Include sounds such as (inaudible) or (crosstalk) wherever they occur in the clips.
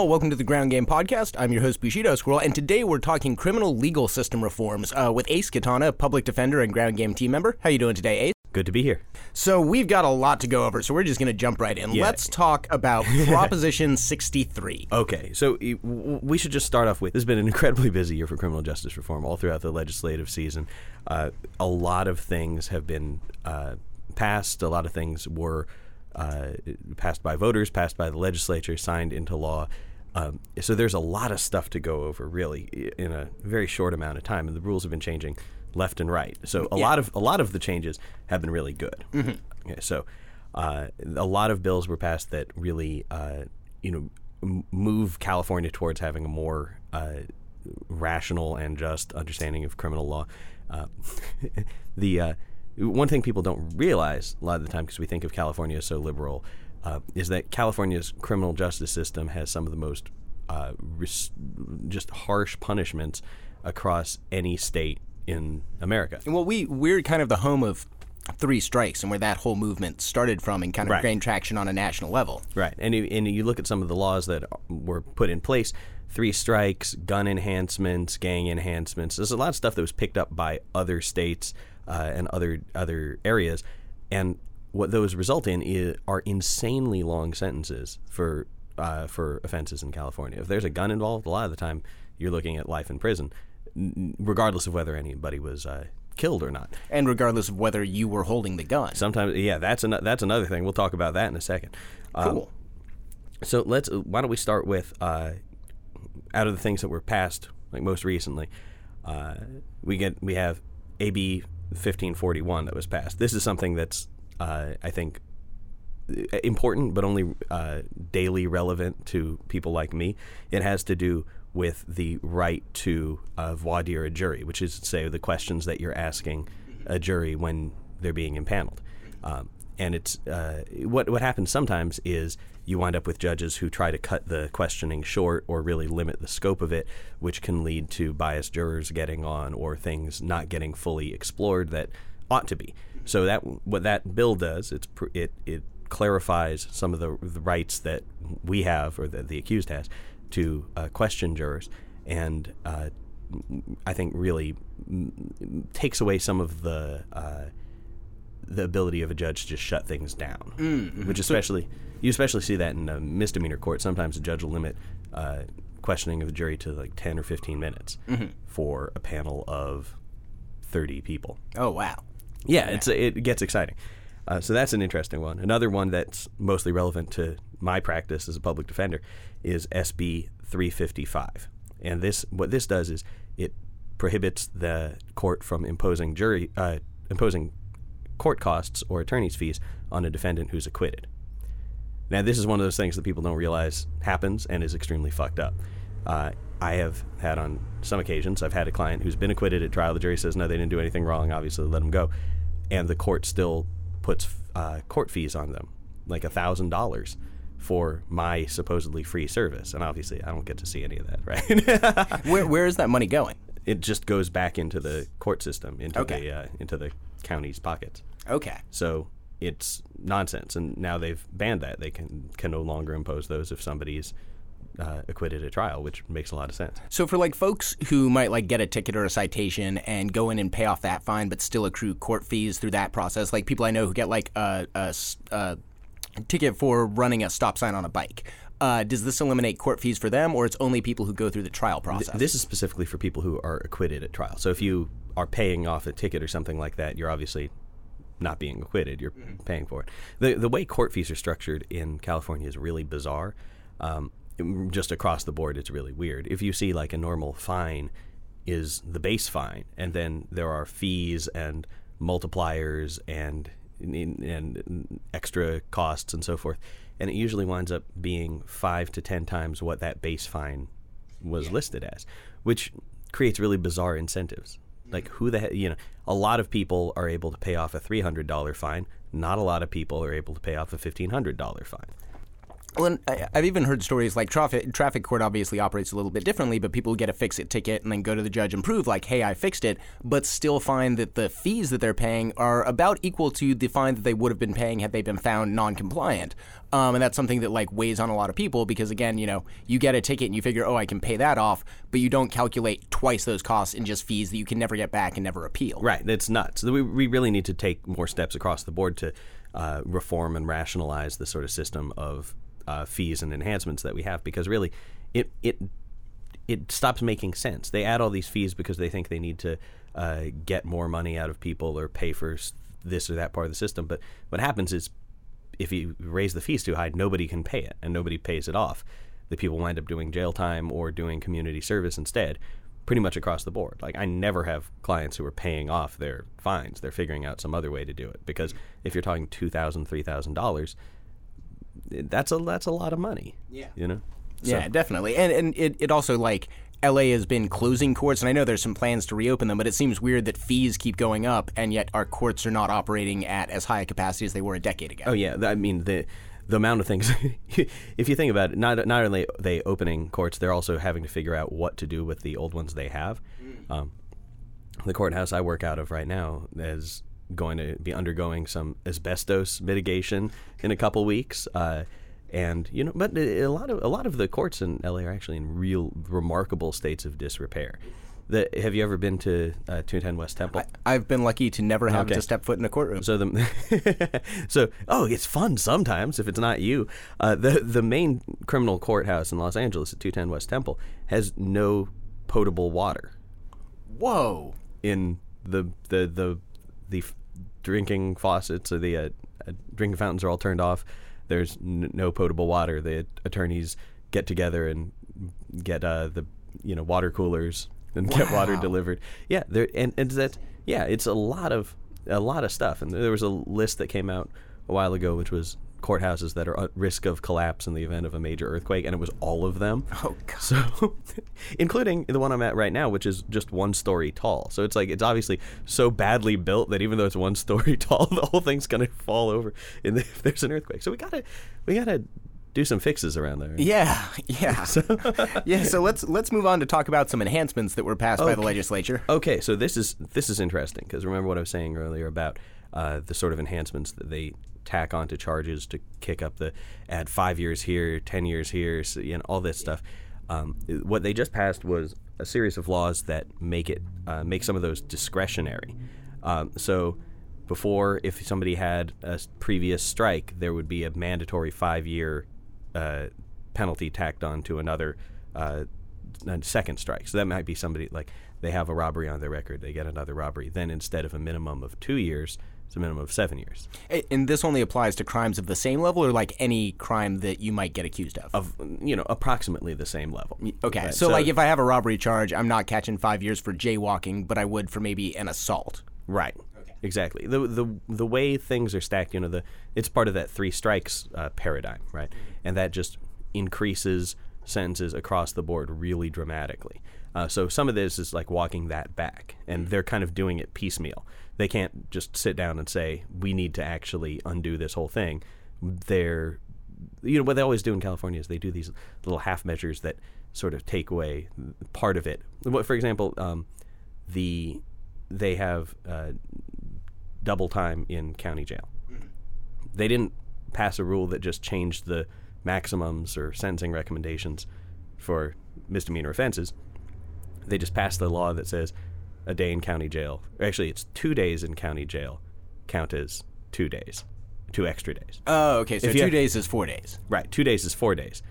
all. Welcome to the Ground Game Podcast. I'm your host, Bushido Squirrel, and today we're talking criminal legal system reforms uh, with Ace Katana, public defender and Ground Game team member. How you doing today, Ace? Good to be here. So we've got a lot to go over, so we're just going to jump right in. Yeah. Let's talk about (laughs) Proposition 63. Okay, so we should just start off with this has been an incredibly busy year for criminal justice reform all throughout the legislative season. Uh, a lot of things have been uh, passed, a lot of things were uh, passed by voters, passed by the legislature, signed into law. Um, so there's a lot of stuff to go over, really, in a very short amount of time, and the rules have been changing left and right. So a lot of a lot of the changes have been really good. Okay, so uh, a lot of bills were passed that really, uh, you know, m- move California towards having a more uh, rational and just understanding of criminal law. Uh, (laughs) the uh, one thing people don't realize a lot of the time because we think of California as so liberal uh, is that California's criminal justice system has some of the most uh, res- just harsh punishments across any state in America. Well, we, we're kind of the home of three strikes and where that whole movement started from and kind of Right. gained traction on a national level. Right, and you, and you look at some of the laws that were put in place: three strikes, gun enhancements, gang enhancements. There's a lot of stuff that was picked up by other states uh, and other other areas, and what those result in is, are insanely long sentences for uh, for offenses in California. If there's a gun involved, a lot of the time you're looking at life in prison, n- regardless of whether anybody was uh, killed or not. And regardless of whether you were holding the gun. Sometimes, yeah, that's an, that's another thing. We'll talk about that in a second. Um, Cool. so let's. Why don't we start with uh, out of the things that were passed, like most recently, uh, we get we have AB fifteen forty one that was passed. This is something that's uh, I think important, but only uh, daily relevant to people like me. It has to do with the right to uh, voir dire a jury, which is to say the questions that you're asking a jury when they're being impaneled. Um, and it's uh, what what happens sometimes is you wind up with judges who try to cut the questioning short or really limit the scope of it, which can lead to biased jurors getting on or things not getting fully explored that ought to be. So that what that bill does, it's pr- it it clarifies some of the, the rights that we have or that the accused has to uh, question jurors, and uh, I think really takes away some of the uh, the ability of a judge to just shut things down, which especially you especially see that in a misdemeanor court. Sometimes a judge will limit uh, questioning of a jury to like ten or fifteen minutes for a panel of thirty people. Oh, wow. Yeah, it's it gets exciting. Uh, so that's an interesting one. Another one that's mostly relevant to my practice as a public defender is SB 355. And this what this does is it prohibits the court from imposing jury uh, imposing court costs or attorney's fees on a defendant who's acquitted. Now, this is one of those things that people don't realize happens and is extremely fucked up. Uh, I have had on some occasions, I've had a client who's been acquitted at trial. The jury says, no, they didn't do anything wrong. Obviously, let them go. And the court still puts uh, court fees on them, like $1,000 for my supposedly free service. And obviously, I don't get to see any of that, (laughs) right? Where, where is that money going? it just goes back into the court system, into, Okay. the, uh, into the county's pockets. Okay. So it's nonsense, and now they've banned that. They can can no longer impose those if somebody's uh, acquitted at trial, which makes a lot of sense. So for like folks who might like get a ticket or a citation and go in and pay off that fine, but still accrue court fees through that process, like people I know who get like a, a s- a ticket for running a stop sign on a bike. Uh, does this eliminate court fees for them, or it's only people who go through the trial process? This is specifically for people who are acquitted at trial. So if you are paying off a ticket or something like that, you're obviously not being acquitted. You're paying for it. The the way court fees are structured in California is really bizarre. Um, just across the board, it's really weird. If you see like a normal fine is the base fine, and then there are fees and multipliers and and extra costs and so forth, and it usually winds up being five to ten times what that base fine was listed as, which creates really bizarre incentives. Like who the he- you know, a lot of people are able to pay off a three hundred dollar fine. Not a lot of people are able to pay off a fifteen hundred dollar fine. Well, I've even heard stories like traffic traffic court obviously operates a little bit differently, but people get a fix it ticket and then go to the judge and prove like, hey, I fixed it, but still find that the fees that they're paying are about equal to the fine that they would have been paying had they been found non-compliant. Um, and that's something that like weighs on a lot of people because again, you know, you get a ticket and you figure, oh, I can pay that off, but you don't calculate twice those costs in just fees that you can never get back and never appeal. Right, it's nuts. We, we really need to take more steps across the board to uh, reform and rationalize the sort of system of uh, fees and enhancements that we have because really it it it stops making sense. They add all these fees because they think they need to uh, get more money out of people or pay for this or that part of the system. But what happens is if you raise the fees too high, nobody can pay it and nobody pays it off. The people wind up doing jail time or doing community service instead, pretty much across the board. Like I never have clients who are paying off their fines; they're figuring out some other way to do it. Because if you're talking two thousand, three thousand dollars, that's a that's a lot of money. Yeah. you know. Yeah, definitely. And and it, it also like LA has been closing courts and I know there's some plans to reopen them, but it seems weird that fees keep going up and yet our courts are not operating at as high a capacity as they were a decade ago. Oh yeah, I mean the the amount of things. (laughs) if you think about it, not not only are they opening courts, they're also having to figure out what to do with the old ones they have. Um, the courthouse I work out of right now is going to be undergoing some asbestos mitigation in a couple weeks. Uh, and you know, but a lot of a lot of the courts in LA are actually in real remarkable states of disrepair. The, have you ever been to uh, 210 West Temple? I've been lucky to never have Okay. to step foot in a courtroom. So the (laughs) so oh, it's fun sometimes if it's not you. Uh, the the main criminal courthouse in Los Angeles at 210 West Temple has no potable water Whoa. in the the the the drinking faucets or the uh, uh, drinking fountains are all turned off. There's n- no potable water. The attorneys get together and get uh, the you know water coolers and get water delivered. Yeah, there and and that yeah, it's a lot of a lot of stuff. And there was a list that came out a while ago, which was courthouses that are at risk of collapse in the event of a major earthquake, and it was all of them. (laughs) Oh god. So, (laughs) including the one I'm at right now, which is just one story tall. So it's like it's obviously so badly built that even though it's one (laughs) story tall, the whole thing's gonna fall over in the, if there's an earthquake. So we gotta we gotta do some fixes around there. Yeah, yeah. yeah, so let's let's move on to talk about some enhancements that were passed by the legislature. Okay, so this is this is interesting because remember what I was saying earlier about uh, the sort of enhancements that they tack onto charges to kick up the add five years here, ten years here, so, you know, all this stuff. Um, what they just passed was a series of laws that make it uh, make some of those discretionary. Um, so before, if somebody had a previous strike, there would be a mandatory five year uh, penalty tacked on to another uh, second strike. So that might be somebody like they have a robbery on their record, they get another robbery. Then instead of a minimum of two years, it's a minimum of seven years. And this only applies to crimes of the same level or like any crime that you might get accused of. Of you know approximately the same level. Okay, Right, so, like if I have a robbery charge, I'm not catching five years for jaywalking, but I would for maybe an assault. Right. Okay. Exactly. The the the way things are stacked, you know, the it's part of that three strikes uh, paradigm, right? And that just increases sentences across the board really dramatically. Uh, so some of this is like walking that back, and they're kind of doing it piecemeal. They can't just sit down and say we need to actually undo this whole thing. They're you know what they always do in California is they do these little half measures that sort of take away part of it. For example, um, the they have uh, double time in county jail. They didn't pass a rule that just changed the maximums or sentencing recommendations for misdemeanor offenses. They just passed the law that says a day in county jail. Actually, it's two days in county jail count as two days, two extra days. Oh, okay. So If two have- days is four days. Right. Two days is four days.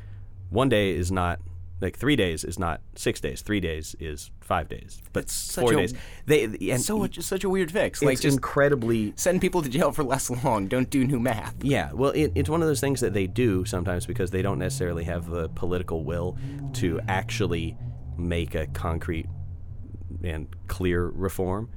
One day is not like three days is not six days. Three days is five days. But such four a- days. They and So much, such a weird fix. Like it's just incredibly send people to jail for less long. Don't do new math. yeah. Well, it, it's one of those things that they do sometimes because they don't necessarily have the political will to actually make a concrete and clear reform.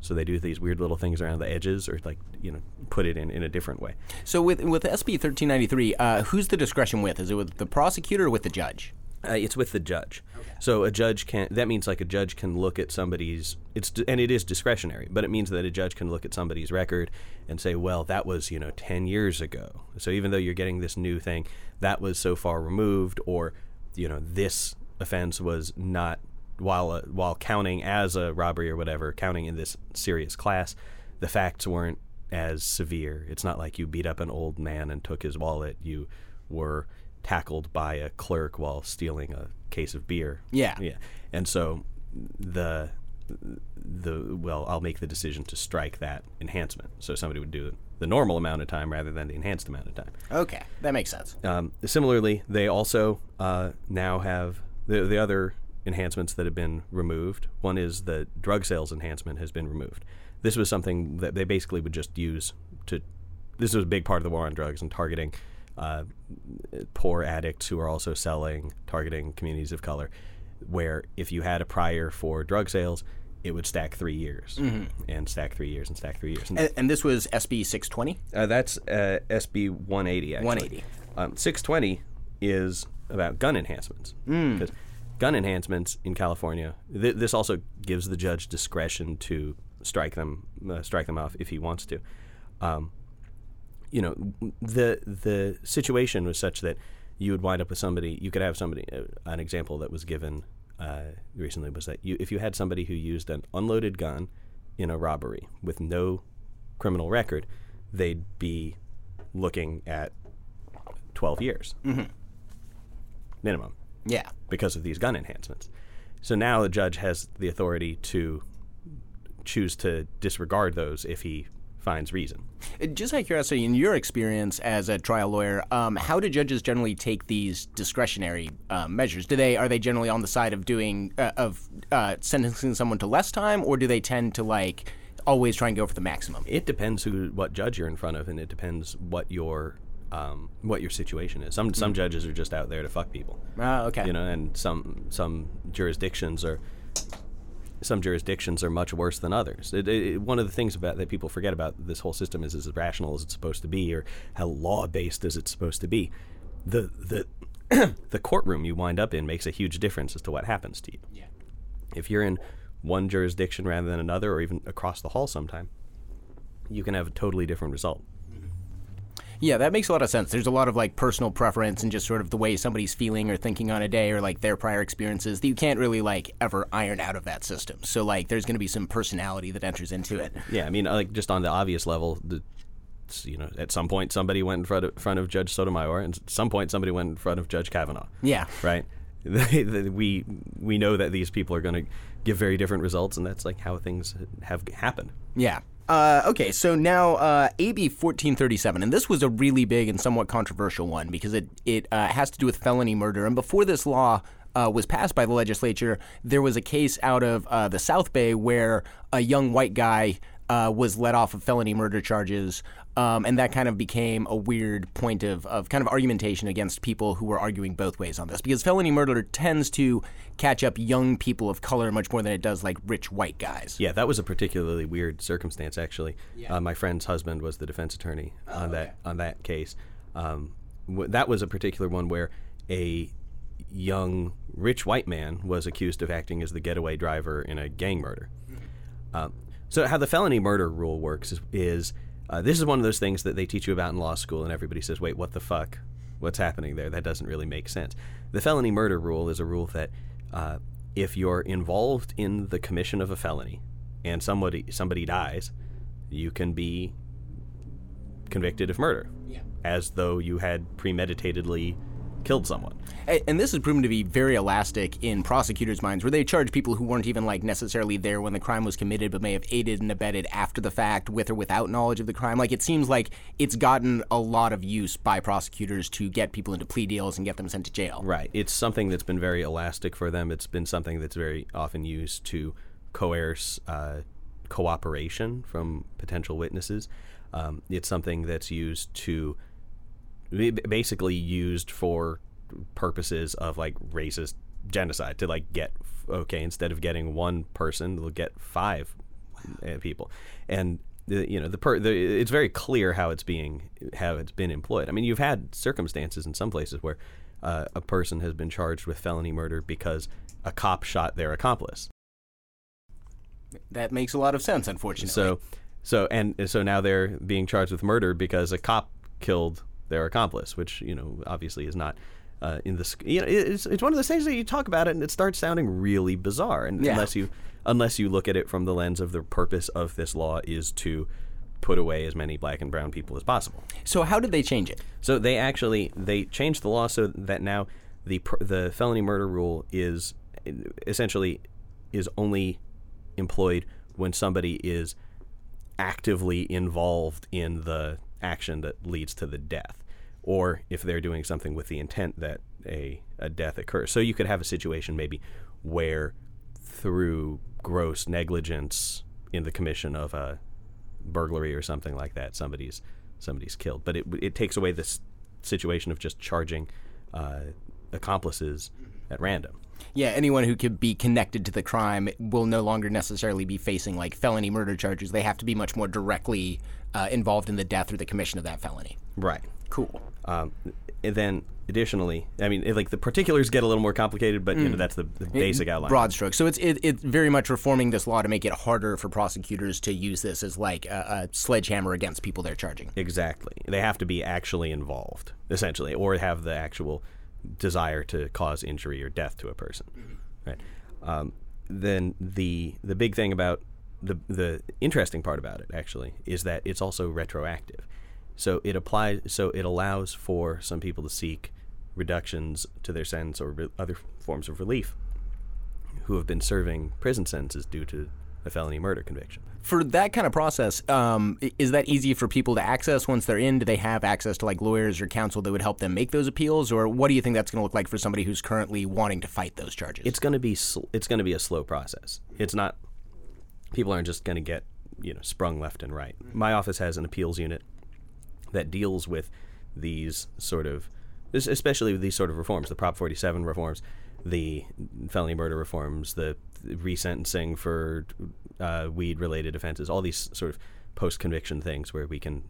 So they do these weird little things around the edges, or like you know, put it in, in a different way. So with with SB thirteen ninety three, uh, who's the discretion with? Is it with the prosecutor or with the judge? Uh, it's with the judge. So a judge can. That means like a judge can look at somebody's. It's and it is discretionary, but it means that a judge can look at somebody's record and say, well, that was you know ten years ago. So even though you're getting this new thing, that was so far removed, or you know this offense was not while uh, while counting as a robbery or whatever, counting in this serious class, the facts weren't as severe. It's not like you beat up an old man and took his wallet. You were tackled by a clerk while stealing a case of beer. Yeah. Yeah. And so the the well, I'll make the decision to strike that enhancement. So somebody would do the normal amount of time rather than the enhanced amount of time. Okay, that makes sense. Um, similarly, they also uh, now have the the other enhancements that have been removed. One is the drug sales enhancement has been removed. This was something that they basically would just use to. This was a big part of the war on drugs and targeting uh, poor addicts who are also selling, targeting communities of color. Where if you had a prior for drug sales, it would stack three years and stack three years and stack three years. And And, and this was SB 620. uh, that's uh, SB 180. Actually. 180. Um, 620 is about gun enhancements. Because gun enhancements in California, th- this also gives the judge discretion to strike them, uh, strike them off if he wants to. Um, you know, the the situation was such that you would wind up with somebody. You could have somebody. Uh, an example that was given uh, recently was that you, if you had somebody who used an unloaded gun in a robbery with no criminal record, they'd be looking at twelve years minimum Yeah. because of these gun enhancements. So now the judge has the authority to choose to disregard those if he finds reason. Uh, Just out of curiosity, in your experience as a trial lawyer, um, how do judges generally take these discretionary uh, measures? Do they are they generally on the side of doing uh, of uh, sentencing someone to less time, or do they tend to like always try and go for the maximum? It depends who what judge you're in front of, and it depends what your um, what your situation is. Some some judges are just out there to fuck people, Ah, okay. you know, and some some jurisdictions are some jurisdictions are much worse than others. It, it, one of the things about that people forget about this whole system is as rational as it's supposed to be, or how law based as it's supposed to be. The the (coughs) the courtroom you wind up in makes a huge difference as to what happens to you. Yeah. If you're in one jurisdiction rather than another, or even across the hall, sometime you can have a totally different result. Yeah, that makes a lot of sense. There's a lot of like personal preference and just sort of the way somebody's feeling or thinking on a day or like their prior experiences that you can't really like ever iron out of that system. So like there's going to be some personality that enters into it. Yeah, I mean, uh, like just on the obvious level, the you know, at some point somebody went in front of, front of Judge Sotomayor, and at some point somebody went in front of Judge Kavanaugh. Yeah. right? (laughs) We we know that these people are going to give very different results, and that's like how things have happened. Yeah. Uh, okay, so now uh, AB 1437, and this was a really big and somewhat controversial one because it it uh, has to do with felony murder. And before this law uh, was passed by the legislature, there was a case out of uh, the South Bay where a young white guy uh, was let off of felony murder charges. Um, and that kind of became a weird point of, of kind of argumentation against people who were arguing both ways on this because felony murder tends to catch up young people of color much more than it does like rich white guys. Yeah, that was a particularly weird circumstance. Actually, uh, my friend's husband was the defense attorney on that on that case. Um, w- that was a particular one where a young rich white man was accused of acting as the getaway driver in a gang murder. Um, so how the felony murder rule works is, is uh, this is one of those things that they teach you about in law school, and everybody says, "Wait, what the fuck? What's happening there? That doesn't really make sense." The felony murder rule is a rule that uh, if you're involved in the commission of a felony and somebody somebody dies, you can be convicted of murder, Yeah. as though you had premeditatedly killed someone. And this has proven to be very elastic in prosecutors' minds, where they charge people who weren't even like necessarily there when the crime was committed, but may have aided and abetted after the fact, with or without knowledge of the crime. Like it seems like it's gotten a lot of use by prosecutors to get people into plea deals and get them sent to jail. Right. It's something that's been very elastic for them. It's been something that's very often used to coerce uh, cooperation from potential witnesses. Um, it's something that's used to basically used for purposes of like racist genocide to like get okay instead of getting one person they'll get five uh, people and the, you know the, per, the it's very clear how it's being how it's been employed i mean you've had circumstances in some places where uh, a person has been charged with felony murder because a cop shot their accomplice. That makes a lot of sense, unfortunately. So, so and so now they're being charged with murder because a cop killed their accomplice, which you know obviously is not. Uh, in the you know it's it's one of those things that you talk about it and it starts sounding really bizarre and Yeah. unless you unless you look at it from the lens of the purpose of this law is to put away as many black and brown people as possible. so how did they change it? So they actually they changed the law so that now the the felony murder rule is essentially is only employed when somebody is actively involved in the action that leads to the death or if they're doing something with the intent that a, a death occurs. So you could have a situation maybe where through gross negligence in the commission of a burglary or something like that, somebody's somebody's killed. But it it takes away this situation of just charging uh, accomplices at random. Yeah, anyone who could be connected to the crime will no longer necessarily be facing like felony murder charges. They have to be much more directly uh, involved in the death or the commission of that felony. Right. Cool. Um, and then additionally, I mean, it, like the particulars get a little more complicated, but you know that's the, the basic outline. Broad strokes. So it's it, it's very much reforming this law to make it harder for prosecutors to use this as like a, a sledgehammer against people they're charging. Exactly. They have to be actually involved, essentially, or have the actual desire to cause injury or death to a person. Right. Um, then the the big thing about the the interesting part about it actually is that it's also retroactive. So it applies. So it allows for some people to seek reductions to their sentence or re- other forms of relief who have been serving prison sentences due to a felony murder conviction. For that kind of process, um, is that easy for people to access once they're in? Do they have access to like lawyers or counsel that would help them make those appeals, or what do you think that's going to look like for somebody who's currently wanting to fight those charges? it's going to be sl- it's going to be a slow process. It's not people aren't just going to get you know sprung left and right. My office has an appeals unit that deals with these sort of especially with these sort of reforms, the Prop 47 reforms, the felony murder reforms, the resentencing for uh, weed related offenses, all these sort of post conviction things where we can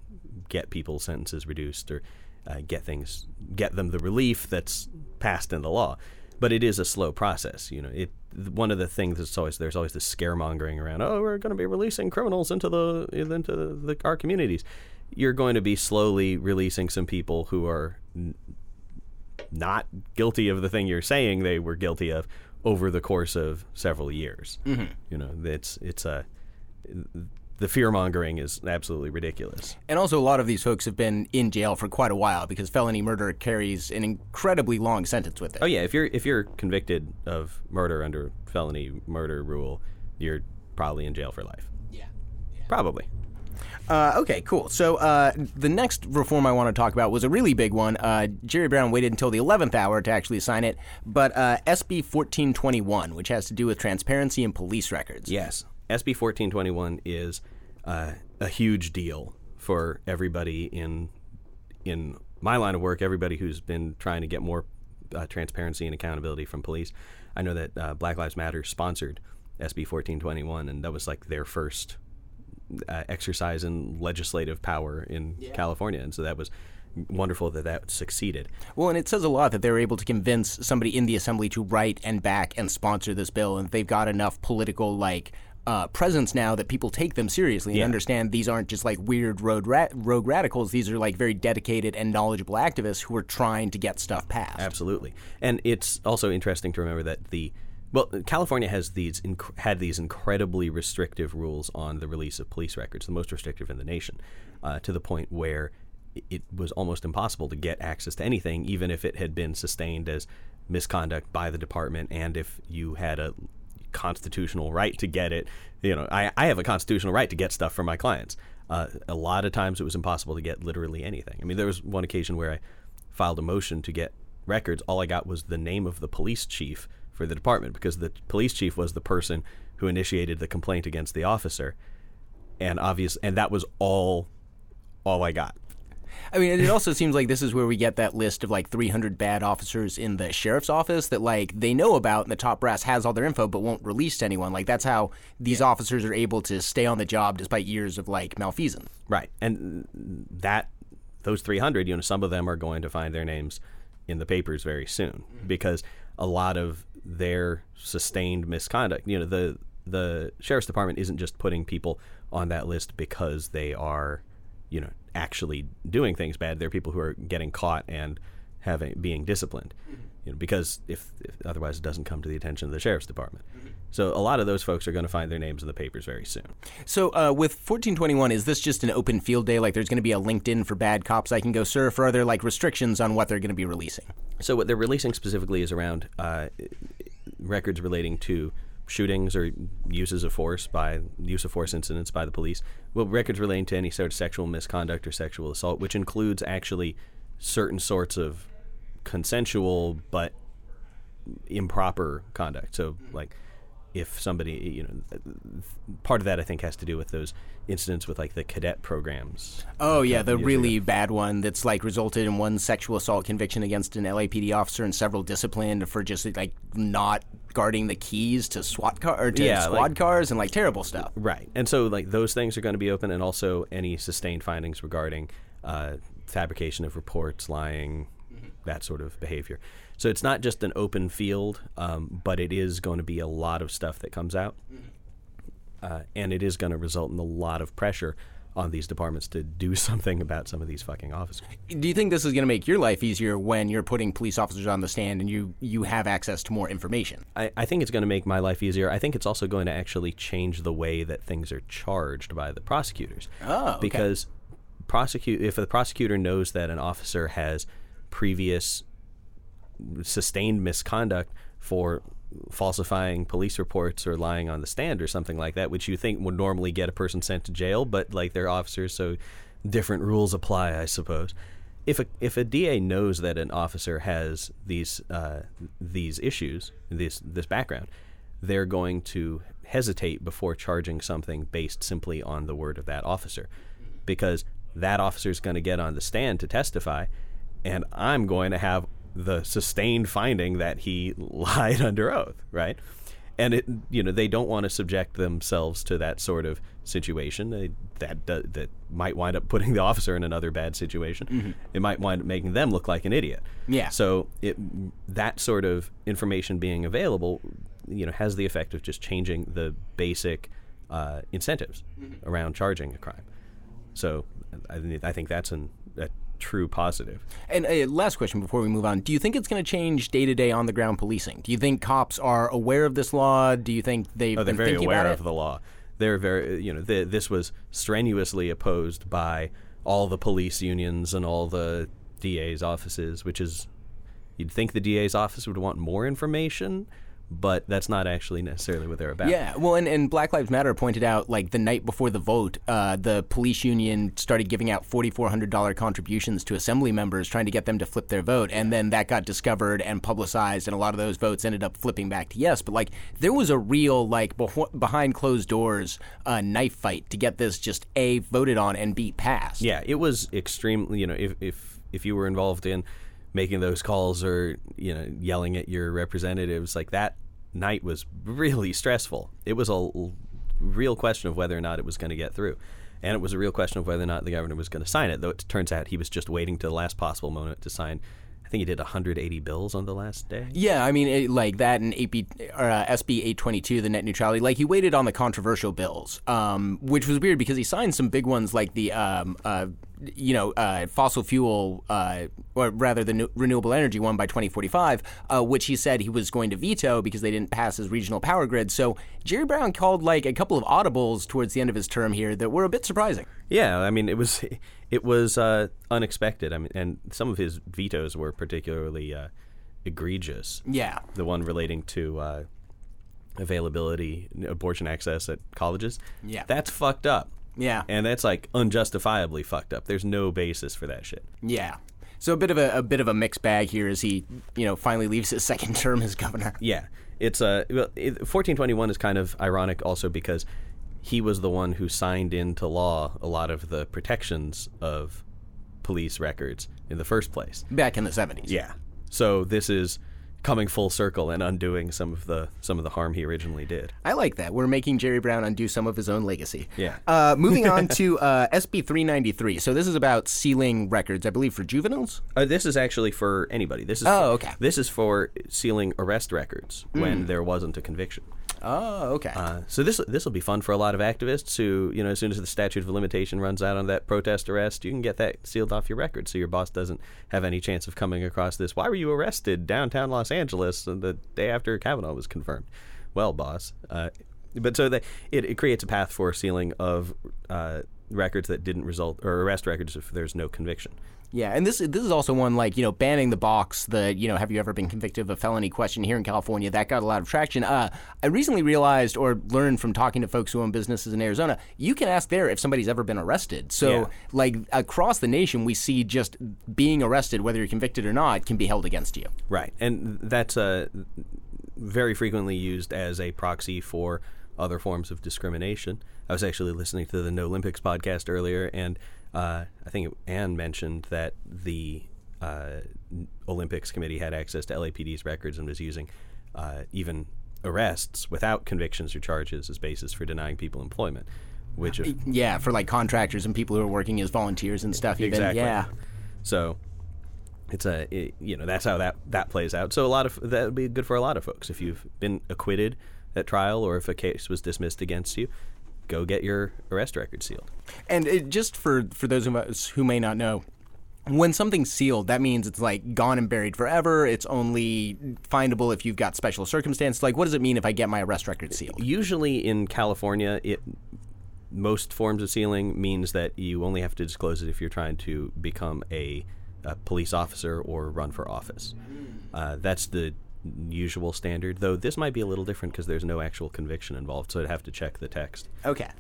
get people's sentences reduced or uh, get things get them the relief that's passed in the law. But it is a slow process. You know, it one of the things that's always there's always this scaremongering around. Oh, we're going to be releasing criminals into the into the, our communities. You're going to be slowly releasing some people who are n- not guilty of the thing you're saying they were guilty of over the course of several years. Mm-hmm. You know, it's it's a the fear mongering is absolutely ridiculous. And also, a lot of these folks have been in jail for quite a while because felony murder carries an incredibly long sentence with it. Oh yeah, if you're if you're convicted of murder under felony murder rule, you're probably in jail for life. Yeah. Probably. Uh, okay, cool. So uh, the next reform I want to talk about was a really big one. Uh, Jerry Brown waited until the 11th hour to actually sign it, but uh, SB 1421, which has to do with transparency in police records. Yes, SB 1421 is uh, a huge deal for everybody in in my line of work. Everybody who's been trying to get more uh, transparency and accountability from police. I know that Black Lives Matter sponsored SB 1421, and that was like their first uh, exercise in legislative power in California, and so that was wonderful that that succeeded. Well, and it says a lot that they were able to convince somebody in the assembly to write and back and sponsor this bill, and they've got enough political like. Uh, presence now that people take them seriously and Yeah. understand these aren't just like weird road ra- rogue radicals. These are like very dedicated and knowledgeable activists who are trying to get stuff passed. Absolutely, and it's also interesting to remember that the well, California has these inc- had these incredibly restrictive rules on the release of police records, the most restrictive in the nation, uh, to the point where it was almost impossible to get access to anything, even if it had been sustained as misconduct by the department, and if you had a constitutional right to get it. You know, I, I have a constitutional right to get stuff from my clients. Uh, a lot of times it was impossible to get literally anything. I mean, there was one occasion where I filed a motion to get records. All I got was the name of the police chief for the department because the police chief was the person who initiated the complaint against the officer, and obvious, and that was all, all I got. I mean, it also seems like this is where we get that list of like 300 bad officers in the sheriff's office that like they know about and the top brass has all their info but won't release to anyone. Like that's how these officers are able to stay on the job despite years of like malfeasance. Right, and that those 300, you know, some of them are going to find their names in the papers very soon mm-hmm. because a lot of their sustained misconduct, you know, the the sheriff's department isn't just putting people on that list because they are, you know, actually doing things bad. They're people who are getting caught and having being disciplined, you know, because if, if otherwise it doesn't come to the attention of the sheriff's department. So a lot of those folks are going to find their names in the papers very soon. So uh, with 1421, is this just an open field day? Like there's going to be a LinkedIn for bad cops I can go surf, or are there like restrictions on what they're going to be releasing? So what they're releasing specifically is around uh, records relating to shootings or uses of force by use of force incidents by the police. Well, records relating to any sort of sexual misconduct or sexual assault, which includes actually certain sorts of consensual but improper conduct. So like if somebody you know part of that I think has to do with those incidents with like the cadet programs. Oh yeah, the really ago. bad one that's like resulted in one sexual assault conviction against an LAPD officer and several disciplined for just like not guarding the keys to SWAT car or to Yeah, squad like- cars and like terrible stuff. Right. And so, like, those things are going to be open, and also any sustained findings regarding uh, fabrication of reports, lying, that sort of behavior. So it's not just an open field, um, but it is going to be a lot of stuff that comes out. Uh, and it is going to result in a lot of pressure on these departments to do (laughs) something about some of these fucking officers. Do you think this is going to make your life easier when you're putting police officers on the stand and you you have access to more information? I, I think it's going to make my life easier. I think it's also going to actually change the way that things are charged by the prosecutors. Oh, okay. because prosecute if the prosecutor knows that an officer has previous sustained misconduct for falsifying police reports or lying on the stand or something like that, which you think would normally get a person sent to jail, but like they're officers, so different rules apply, I suppose. If a if a DA knows that an officer has these uh, these issues, this this background, they're going to hesitate before charging something based simply on the word of that officer, because that officer is going to get on the stand to testify, and I'm going to have the sustained finding that he (laughs) lied under oath, right? And it, you know, they don't want to subject themselves to that sort of situation. They, that do, that might wind up putting the officer in another bad situation. It might wind up making them look like an idiot. Yeah. So it that sort of information being available, you know, has the effect of just changing the basic uh, incentives around charging a crime. So I, I think that's an, true positive. And uh, last question before we move on: Do you think it's going to change day to day on the ground policing? Do you think cops are aware of this law? Do you think they've Oh, they're been very aware of the law. They're very, you know, the, this was strenuously opposed by all the police unions and all the DA's offices, which is, you'd think the DA's office would want more information, but that's not actually necessarily what they're about. Yeah, well, and, and Black Lives Matter pointed out, like the night before the vote, uh, the police union started giving out forty-four hundred dollar contributions to assembly members, trying to get them to flip their vote, and then that got discovered and publicized, and a lot of those votes ended up flipping back to yes. But like, there was a real like beh- behind closed doors uh, knife fight to get this just a voted on and beat passed. Yeah, it was extremely. You know, if if if you were involved in making those calls or you know yelling at your representatives, like that night was really stressful. It was a real question of whether or not it was going to get through, and it was a real question of whether or not the governor was going to sign it. Though it turns out he was just waiting to the last possible moment to sign. I think he did 180 bills on the last day. Yeah, I mean, it, like that and AP, or, uh, SB 822, the net neutrality. Like he waited on the controversial bills, um, which was weird because he signed some big ones like the, um, uh, you know, uh, fossil fuel, uh, or rather the nu- renewable energy one by 2045, uh, which he said he was going to veto because they didn't pass his regional power grid. So Jerry Brown called like a couple of audibles towards the end of his term here that were a bit surprising. Yeah, I mean it was (laughs) it was uh, unexpected. I mean, and some of his vetoes were particularly uh, egregious. Yeah. the one relating to uh, availability, abortion access at colleges. Yeah. that's fucked up. Yeah. and that's like unjustifiably fucked up. There's no basis for that shit. Yeah. So a bit of a, a bit of a mixed bag here as he, you know, finally leaves his (laughs) second term as governor. Yeah, it's uh, well, it, 1421 is kind of ironic also because he was the one who signed into law a lot of the protections of police records in the first place. Back in the 70s. Yeah. So this is coming full circle and undoing some of the some of the harm he originally did. I like that. We're making Jerry Brown undo some of his own legacy. Yeah. Uh, moving on (laughs) to uh, SB 393. So this is about sealing records, I believe, for juveniles. Uh, this is actually for anybody. This is Oh, for, okay. This is for sealing arrest records when there wasn't a conviction. Oh, okay. Uh, so this this will be fun for a lot of activists who, you know, as soon as the statute of limitation runs out on that protest arrest, you can get that sealed off your record, so your boss doesn't have any chance of coming across this. Why were you arrested downtown Los Angeles the day after Kavanaugh was confirmed? Well, boss. Uh, but so that it, it creates a path for sealing of uh, records that didn't result or arrest records if there's no conviction. Yeah, and this this is also one like you know banning the box. The you know have you ever been convicted of a felony question here in California that got a lot of traction. Uh, I recently realized or learned from talking to folks who own businesses in Arizona, you can ask there if somebody's ever been arrested. So Yeah. like across the nation, we see just being arrested, whether you're convicted or not, can be held against you. Right, and that's uh, very frequently used as a proxy for other forms of discrimination. I was actually listening to the No Olympics podcast earlier, and uh, I think Anne mentioned that the uh, Olympics committee had access to LAPD's records and was using uh, even arrests without convictions or charges as basis for denying people employment. Which, if, Yeah, for like contractors and people who are working as volunteers and stuff. Even Exactly. yeah. So it's a it, you know that's how that that plays out. So a lot of that would be good for a lot of folks. If you've been acquitted at trial or if a case was dismissed against you, go get your arrest record sealed. And it, just for for those of us who may not know, when something's sealed, that means it's like gone and buried forever. It's only findable if you've got special circumstances. Like, what does it mean if I get my arrest record sealed? Usually in California, it most forms of sealing means that you only have to disclose it if you're trying to become a, a police officer or run for office. Uh, that's the usual standard, though this might be a little different because there's no actual conviction involved, so I'd have to check the text. Okay.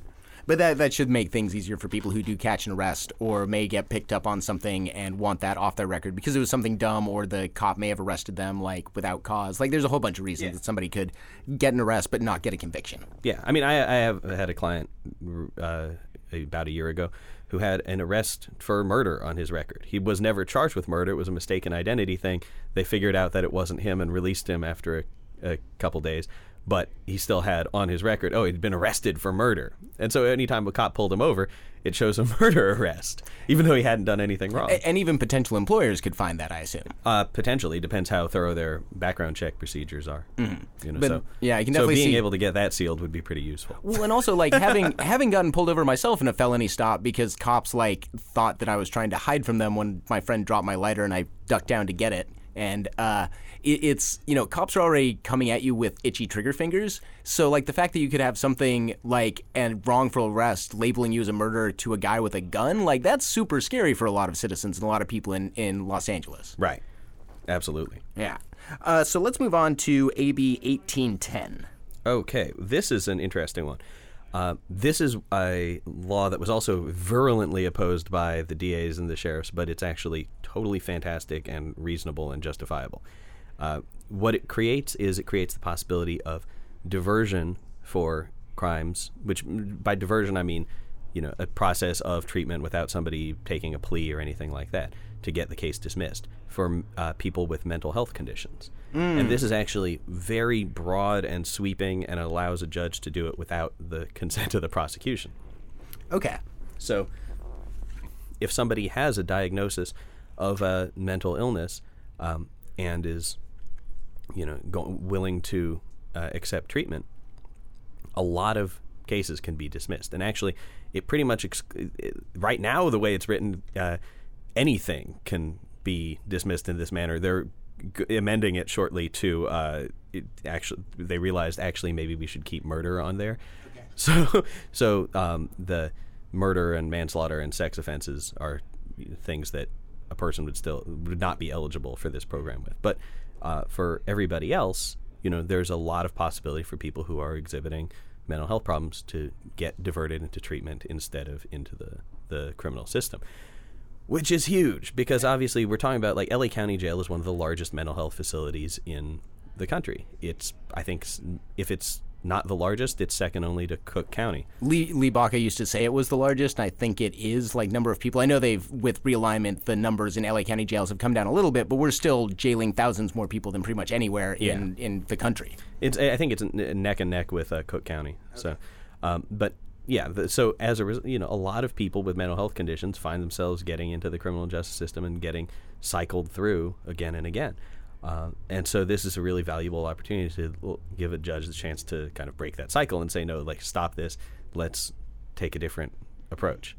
But that, that should make things easier for people who do catch an arrest or may get picked up on something and want that off their record because it was something dumb or the cop may have arrested them like without cause. Like there's a whole bunch of reasons that somebody could get an arrest but not get a conviction. Yeah, I mean, I, I have had a client uh, about a year ago who had an arrest for murder on his record. He was never charged with murder; it was a mistaken identity thing. They figured out that it wasn't him and released him after a, a couple days. But he still had on his record, oh, he'd been arrested for murder. And so anytime a cop pulled him over, it shows a (laughs) murder arrest, even though he hadn't done anything wrong. And even potential employers could find that, I assume. Uh, potentially depends how thorough their background check procedures are. You know. But, so yeah, I can definitely so being see- able to get that sealed would be pretty useful. Well, and also like (laughs) having having gotten pulled over myself in a felony stop because cops like thought that I was trying to hide from them when my friend dropped my lighter and I ducked down to get it. And uh, it, it's you know cops are already coming at you with itchy trigger fingers. So like the fact that you could have something like a wrongful arrest labeling you as a murderer to a guy with a gun, like that's super scary for a lot of citizens and a lot of people in in Los Angeles. Right. Absolutely. Yeah. Uh, so let's move on to AB eighteen ten. Okay, this is an interesting one. Uh, this is a law that was also virulently opposed by the DAs and the sheriffs, but it's actually totally fantastic and reasonable and justifiable. Uh, what it creates is it creates the possibility of diversion for crimes, which by diversion I mean, you know, a process of treatment without somebody taking a plea or anything like that to get the case dismissed for uh, people with mental health conditions. And this is actually very broad and sweeping and allows a judge to do it without the (laughs) consent of the prosecution. Okay. So, if somebody has a diagnosis of a mental illness um, and is, you know, go- willing to uh, accept treatment, a lot of cases can be dismissed. And actually, it pretty much ex- it, right now the way it's written, uh, anything can be dismissed in this manner. They're g- amending it shortly to uh, it actually. They realized actually maybe we should keep murder on there. So, (laughs) so um, the murder and manslaughter and sex offenses are things that a person would still would not be eligible for this program with. But uh, for everybody else, you know, there's a lot of possibility for people who are exhibiting mental health problems to get diverted into treatment instead of into the the criminal system. Which is huge because obviously we're talking about like LA County Jail is one of the largest mental health facilities in the country. It's I think if it's not the largest. It's second only to Cook County. Lee, Lee Baca used to say it was the largest, and I think it is. Like number of people, I know they've with realignment, the numbers in LA County jails have come down a little bit, but we're still jailing thousands more people than pretty much anywhere in in the country. It's I think it's neck and neck with uh, Cook County. So, um, but yeah, the, so as a result, you know, a lot of people with mental health conditions find themselves getting into the criminal justice system and getting cycled through again and again. Uh, and so this is a really valuable opportunity to give a judge the chance to kind of break that cycle and say, no, like stop this. Let's take a different approach.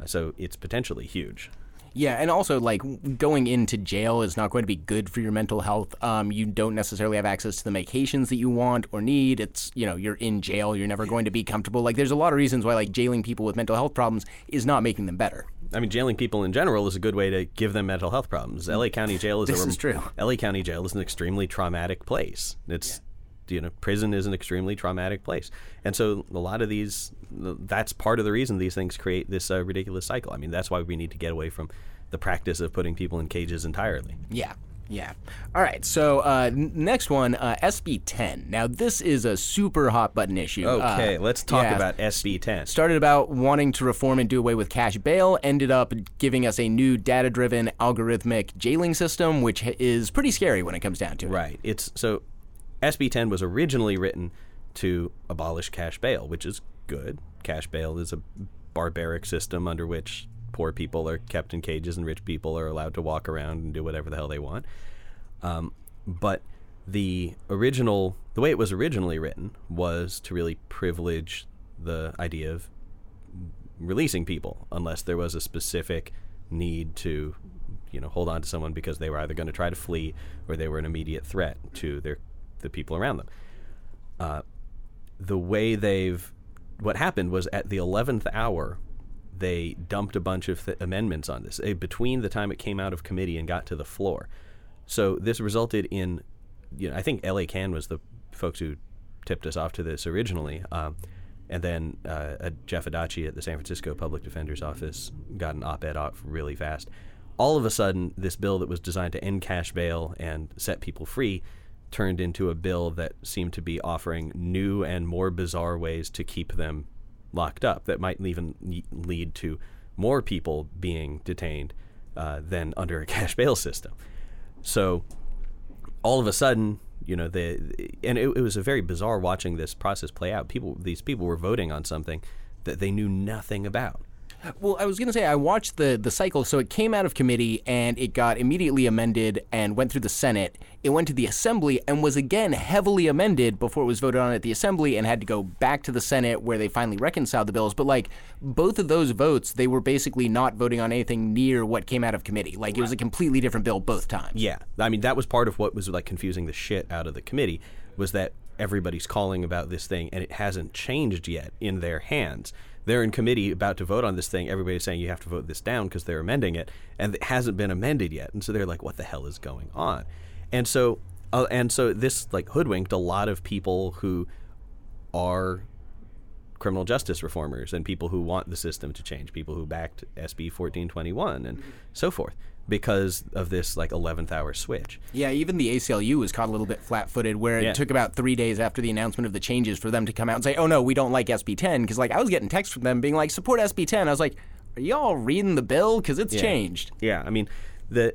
Uh, so it's potentially huge. Yeah, and also like going into jail is not going to be good for your mental health. Um, you don't necessarily have access to the medications that you want or need. It's you know you're in jail. You're never going to be comfortable. Like there's a lot of reasons why like jailing people with mental health problems is not making them better. I mean, jailing people in general is a good way to give them mental health problems. LA County Jail is This a is true. LA County Jail is an extremely traumatic place. It's you know, prison is an extremely traumatic place, and so a lot of these, that's part of the reason these things create this uh, ridiculous cycle. I mean, that's why we need to get away from the practice of putting people in cages entirely. Yeah. Yeah. All right. So uh, n- next one, uh, SB 10. Now this is a super hot button issue. Okay, Uh, let's talk yeah. about SB 10. started about wanting to reform and do away with cash bail, ended up giving us a new data driven algorithmic jailing system, which is pretty scary when it comes down to it. Right. It's so SB 10 was originally written to abolish cash bail, which is good. Cash bail is a barbaric system under which poor people are kept in cages and rich people are allowed to walk around and do whatever the hell they want. Um, but the original, the way it was originally written, was to really privilege the idea of releasing people unless there was a specific need to you know hold on to someone because they were either going to try to flee or they were an immediate threat to their the people around them uh, the way they've what happened was at the 11th hour they dumped a bunch of th- amendments on this eh, between the time it came out of committee and got to the floor so this resulted in you know I think LA Can was the folks who tipped us off to this originally um, and then uh, uh, Jeff Adachi at the San Francisco Public Defender's Office got an op-ed off really fast. All of a sudden, this bill that was designed to end cash bail and set people free turned into a bill that seemed to be offering new and more bizarre ways to keep them locked up that might even lead to more people being detained uh, than under a (laughs) cash bail system. So all of a sudden, you know, the and it, it was a very bizarre watching this process play out. People, these people were voting on something that they knew nothing about. Well, I was going to say I watched the the cycle. So it came out of committee and it got immediately amended and went through the Senate. It went to the Assembly and was again heavily amended before it was voted on at the Assembly and had to go back to the Senate where they finally reconciled the bills. But like both of those votes, they were basically not voting on anything near what came out of committee. Like it was a completely different bill both times. Yeah, I mean that was part of what was like confusing the shit out of the committee was that everybody's calling about this thing and it hasn't changed yet in their hands. They're in committee about to vote on this thing. Everybody's saying you have to vote this down because they're amending it, and it hasn't been amended yet. And so they're like, "What the hell is going on?" And so, uh, and so this like hoodwinked a lot of people who are criminal justice reformers and people who want the system to change, people who backed SB 1421 and so forth because of this like 11th hour switch. Yeah, even the ACLU was caught a little bit flat-footed, where it Yeah. took about three days after the announcement of the changes for them to come out and say, "Oh no, we don't like SB 10," because like I was getting texts from them being like, "Support SB 10." I was like, "Are y'all reading the bill? Because it's changed." Yeah, I mean the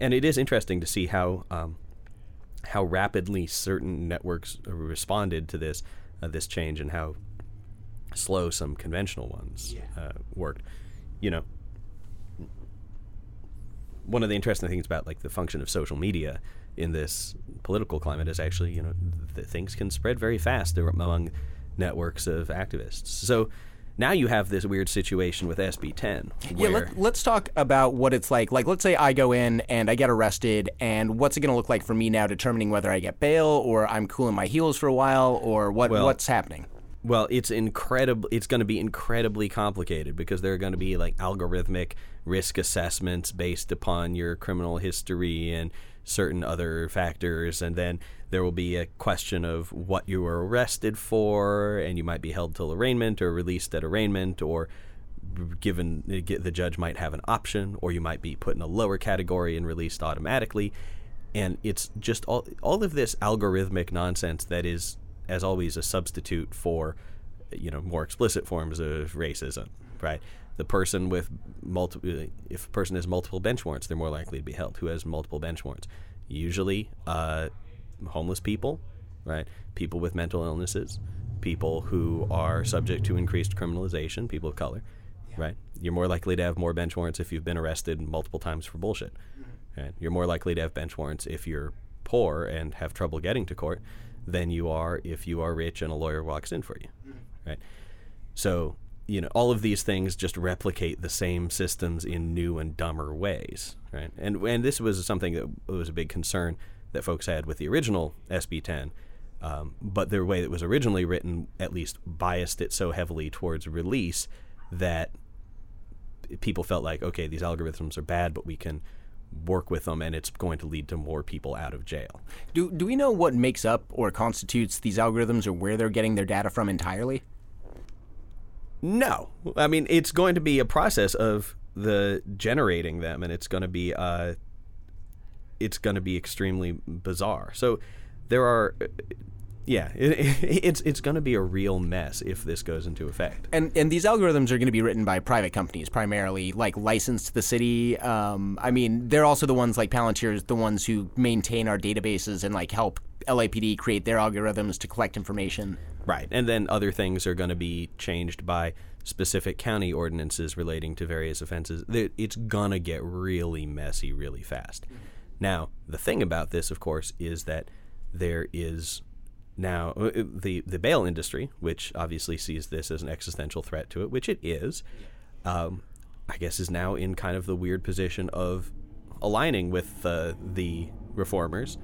and it is interesting to see how um, how rapidly certain networks responded to this uh, this change and how slow some conventional ones uh, worked. You know, one of the interesting things about like the function of social media in this political climate is actually you know th- things can spread very fast among networks of activists. So now you have this weird situation with SB 10. Yeah, let, let's talk about what it's like. Like, let's say I go in and I get arrested, and what's it going to look like for me now determining whether I get bail or I'm cooling my heels for a while or what Well- what's happening? Well, it's incredible. It's going to be incredibly complicated because there are going to be like algorithmic risk assessments based upon your criminal history and certain other factors, and then there will be a question of what you were arrested for, and you might be held till arraignment or released at arraignment, or given the judge might have an option, or you might be put in a lower category and released automatically. And it's just all all of this algorithmic nonsense that is as always, a substitute for you know more explicit forms of racism, right? The person with multiple, if a person has multiple bench warrants, they're more likely to be held. Who has multiple bench warrants? Usually, uh, homeless people, right? People with mental illnesses, people who are subject to increased criminalization, people of color, right? You're more likely to have more bench warrants if you've been arrested multiple times for bullshit. Right? You're more likely to have bench warrants if you're poor and have trouble getting to court than you are if you are rich and a lawyer walks in for you, right? So you know all of these things just replicate the same systems in new and dumber ways, right? And and this was something that was a big concern that folks had with the original SB 10. Um, but the way it was originally written, at least biased it so heavily towards release that people felt like, okay, these algorithms are bad, but we can work with them and it's going to lead to more people out of jail. Do, do we know what makes up or constitutes these algorithms or where they're getting their data from entirely? No. I mean, it's going to be a process of the generating them and it's going to be uh, it's going to be extremely bizarre. So there are yeah, it, (laughs) it's it's going to be a real mess if this goes into effect. And and these algorithms are going to be written by private companies primarily, like licensed to the city. Um, I mean, they're also the ones like Palantir is the ones who maintain our databases and like help LAPD create their algorithms to collect information. Right, and then other things are going to be changed by specific county ordinances relating to various offenses. It's gonna get really messy really fast. Now, the thing about this, of course, is that there is now, uh, uh, the the bail industry, which obviously sees this as an existential threat to it, which it is, um, I guess, is now in kind of the weird position of aligning with uh, the reformers,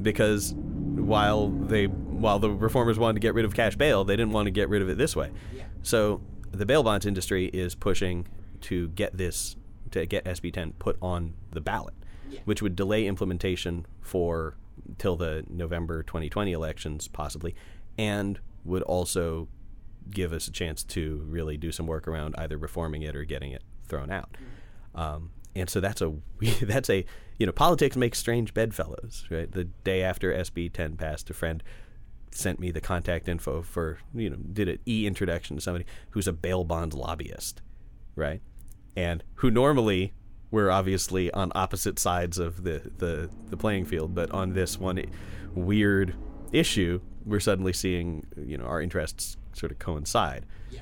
because while they while the reformers wanted to get rid of cash bail, they didn't want to get rid of it this way. Yeah. So the bail bonds industry is pushing to get this to get SB 10 put on the ballot, yeah. which would delay implementation for till the November 2020 elections, possibly, and would also give us a chance to really do some work around either reforming it or getting it thrown out. Um, and so that's a (laughs) that's a you know politics makes strange bedfellows, right? The day after SB 10 passed, a friend sent me the contact info for you know did an e introduction to somebody who's a bail bond lobbyist, right? And who normally we're obviously on opposite sides of the, the, the playing field, but on this one weird issue, we're suddenly seeing you know our interests sort of coincide. Yeah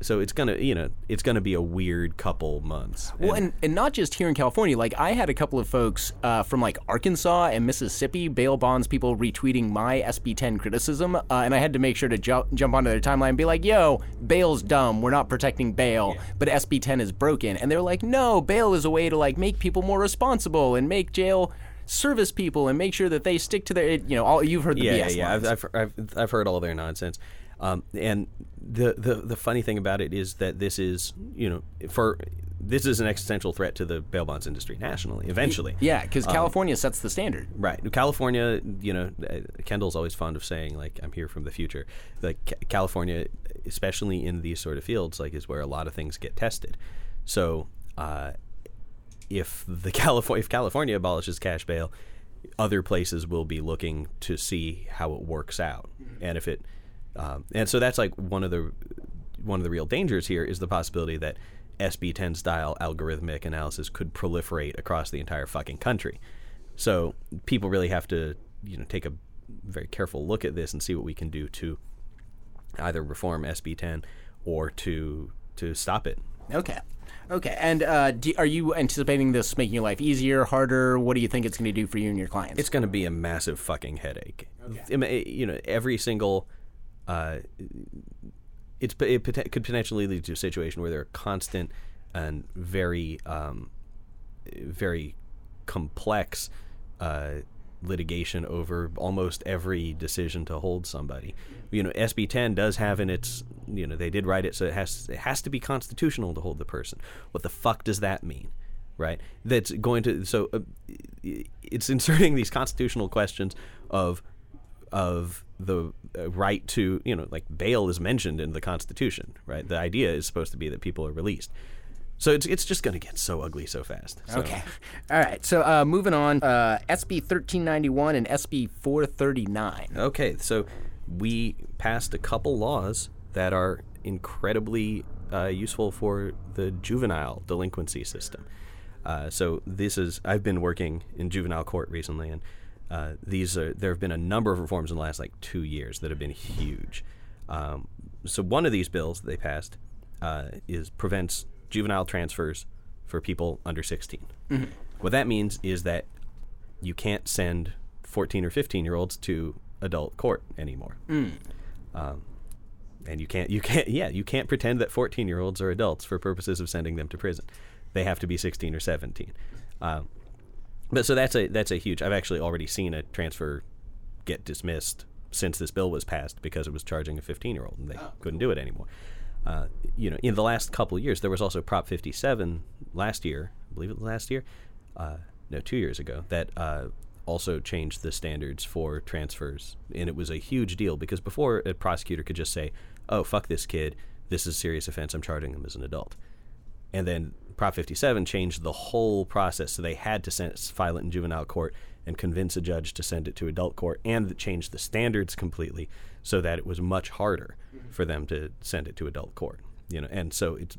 so it's gonna you know it's gonna be a weird couple months. Well and, and not just here in california. Like i had a couple of folks uh, from like arkansas and mississippi bail bonds people retweeting my sb10 criticism uh, and i had to make sure to ju- jump onto their timeline and be like yo bail's dumb. We're not protecting bail yeah. but sb10 is broken. And they're like no bail is a way to like make people more responsible and make jail service people and make sure that they stick to their you know all you've heard the yeah BS yeah, yeah. I've, I've, I've, I've heard all their nonsense um, and the, the the funny thing about it is that this is you know for this is an existential threat to the bail bonds industry nationally eventually. Yeah because um, california um, sets the standard. right. California you know uh, kendall's always fond of saying like i'm here from the future. Like california especially in these sort of fields like is where a lot of things get tested. So uh, if the (laughs) california if california abolishes cash bail other places will be looking to see how it works out. Mm-hmm. and if it um, and so that's like one of the one of the real dangers here is the possibility that SB10 style algorithmic analysis could proliferate across the entire fucking country. So people really have to you know take a very careful look at this and see what we can do to either reform SB10 or to to stop it. Okay. Okay, and uh, do, are you anticipating this making your life easier, harder? What do you think it's going to do for you and your clients? It's going to be a massive fucking headache. Okay. You know, every single uh, it could potentially lead to a situation where there are constant and very um, very complex uh, litigation over almost every decision to hold somebody. You know, SB 10 does have in its you know they did write it so it has it has to be constitutional to hold the person. What the fuck does that mean? Right? That's going to so uh, it's inserting these constitutional questions of of the uh, right to you know like bail is mentioned in the Constitution, right? The idea is supposed to be that people are released. So it's it's just going to get so ugly so fast. So. Okay, all right. So uh, moving on, uh, SB thirteen ninety one and SB four thirty nine. Okay, so we passed a couple laws that are incredibly uh, useful for the juvenile delinquency system. Uh, so this is I've been working in juvenile court recently, and uh, these are there have been a number of reforms in the last like two years that have been huge. Um, so one of these bills that they passed uh, is prevents juvenile transfers for people under 16. What that means is that you can't send 14 or 15 year olds to adult court anymore. Um, and you can't you can't yeah you can't pretend that 14 year olds are adults for purposes of sending them to prison. They have to be 16 or 17. Um, but so that's a that's a huge. I've actually already seen a transfer get dismissed since this bill was passed because it was charging a 15 year old and they couldn't do it anymore. Uh, you know, in the last couple of years, there was also Prop 57 last year. I believe it was last year. Uh, no, two years ago. That uh, also changed the standards for transfers, and it was a huge deal because before a prosecutor could just say, "Oh, fuck this kid. This is a serious offense. I'm charging him as an adult." And then Prop 57 changed the whole process, so they had to send, file it in juvenile court and convince a judge to send it to adult court, and changed the standards completely so that it was much harder mm-hmm. for them to send it to adult court. You know, and so it's,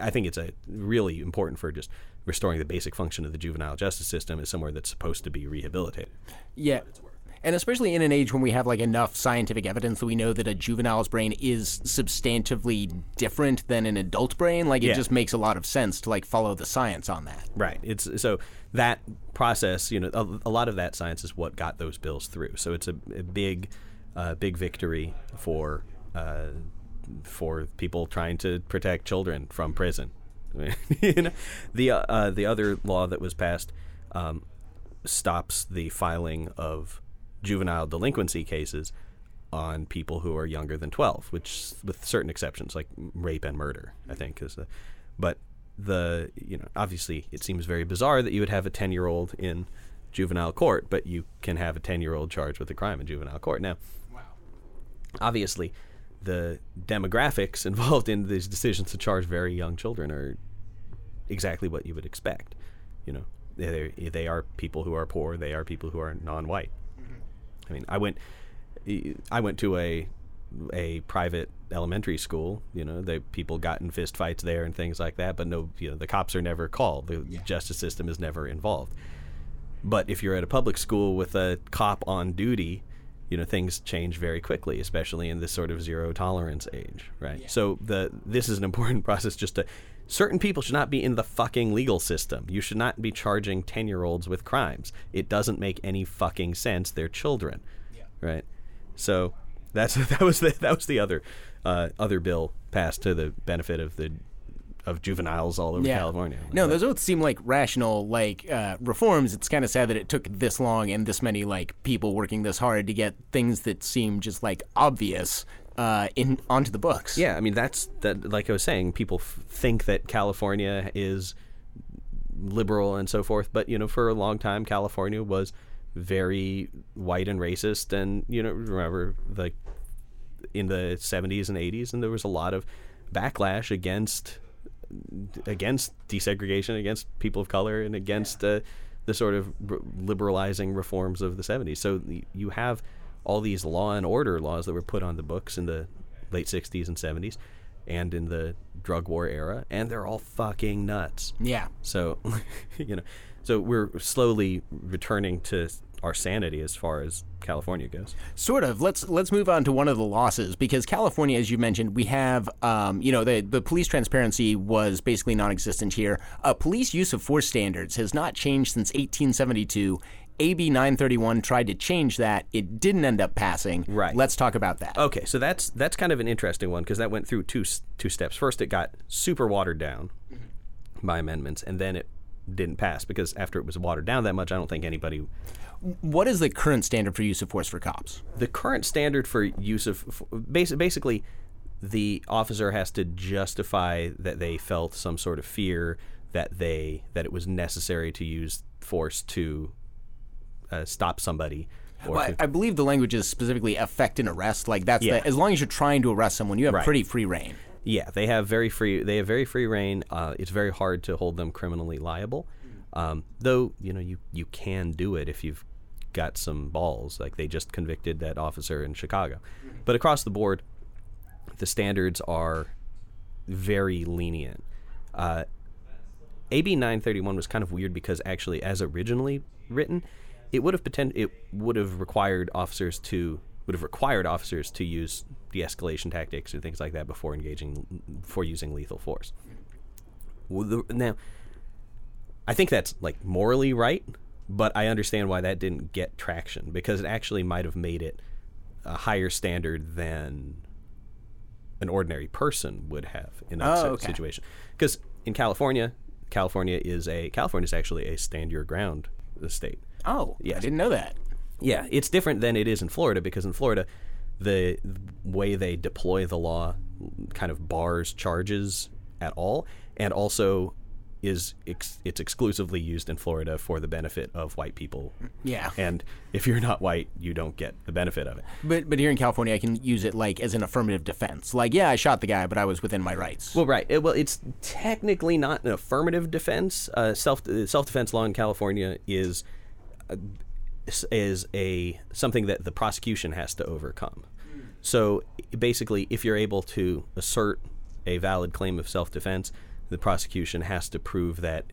I think it's a really important for just restoring the basic function of the juvenile justice system is somewhere that's supposed to be rehabilitated. Yeah. And especially in an age when we have like enough scientific evidence that we know that a juvenile's brain is substantively different than an adult brain, like it Yeah. just makes a lot of sense to like follow the science on that. Right. It's so that process, you know, a, a lot of that science is what got those bills through. So it's a, a big, uh, big victory for uh, for people trying to protect children from prison. (laughs) you know, the uh, uh, the other law that was passed um, stops the filing of juvenile delinquency cases on people who are younger than 12 which with certain exceptions like rape and murder i think is the but the you know obviously it seems very bizarre that you would have a 10 year old in juvenile court but you can have a 10 year old charged with a crime in juvenile court now wow. obviously the demographics (laughs) involved in these decisions to charge very young children are exactly what you would expect. You know, they they are people who are poor. They are people who are non-white. I mean, I went I went to a a private elementary school. You know, the people got in fist fights there and things like that. But no, you know, the cops are never called. The justice system is never involved. But if you're at a public school with a cop on duty, you know things change very quickly, especially in this sort of zero tolerance age, right? So the this is an (laughs) important process. Just to certain people should not be in the fucking legal system. You should not be charging ten year olds with crimes. It doesn't make any fucking sense. They're children, right? So that's (laughs) that was the that was the other uh, other bill passed to the benefit of the of juveniles all over California. No, those both seem like rational like uh, reforms. It's kind of sad that it took this long and this many like people working this hard to get things that seem just like obvious uh, in onto the books. Yeah, I mean that's that. Like I was saying, people f- think that California is liberal and so forth, but you know, for a long time, California was very white and racist, and you know, remember the in the 70s and 80s, and there was a lot of backlash against against desegregation, against people of color, and against uh, the sort of liberalizing reforms of the 70s. So you have all these law and order laws that were put on the books in the late 60s and 70s and in the drug war era, and they're all fucking nuts. Yeah. So, (laughs) you know, so we're slowly returning to our sanity as far as California goes. Sort of. Let's let's move on to one of the losses because California, as you mentioned, we have um, you know the the police transparency was basically non-existent here. Uh, police use of force standards has not changed since 1872. AB 931 tried to change that. It didn't end up passing. Right. Let's talk about that. Okay, so that's that's kind of an interesting one because that went through two two steps. First, it got super watered down by amendments, and then it didn't pass because after it was watered down that much, I don't think anybody. What is the current standard for use of force for cops? The current standard for use of basically, the officer has to justify that they felt some sort of fear that they that it was necessary to use force to uh, stop somebody. Or Well, I, I believe the language is specifically affect an arrest. Like that's Yeah. the, as long as you're trying to arrest someone, you have Right. pretty free rein. Yeah, they have very free. They have very free rein. Uh, it's very hard to hold them criminally liable. Um, though you know you you can do it if you've got some balls. Like they just convicted that officer in Chicago. But across the board, the standards are very lenient. Uh, AB 931 was kind of weird because actually, as originally written, it would have pretend it would have required officers to would have required officers to use de-escalation tactics or things like that before engaging before using lethal force. Now, I think that's like morally right, but I understand why that didn't get traction because it actually might have made it a higher standard than an ordinary person would have in that Oh, okay. situation. Because in California, California is a California is actually a stand your ground state. Oh, yeah, I didn't know that. Yeah, it's different than it is in Florida because in Florida, the way they deploy the law kind of bars charges at all, and also is ex- it's exclusively used in Florida for the benefit of white people. Yeah. And if you're not white, you don't get the benefit of it. But but here in California, I can use it like as an affirmative defense. Like, yeah, I shot the guy, but I was within my rights. Well, right. It, well, it's technically not an affirmative defense. Uh, self self defense law in California is is a something that the prosecution has to overcome. So basically, if you're able to assert a valid claim of self defense, the prosecution has to prove that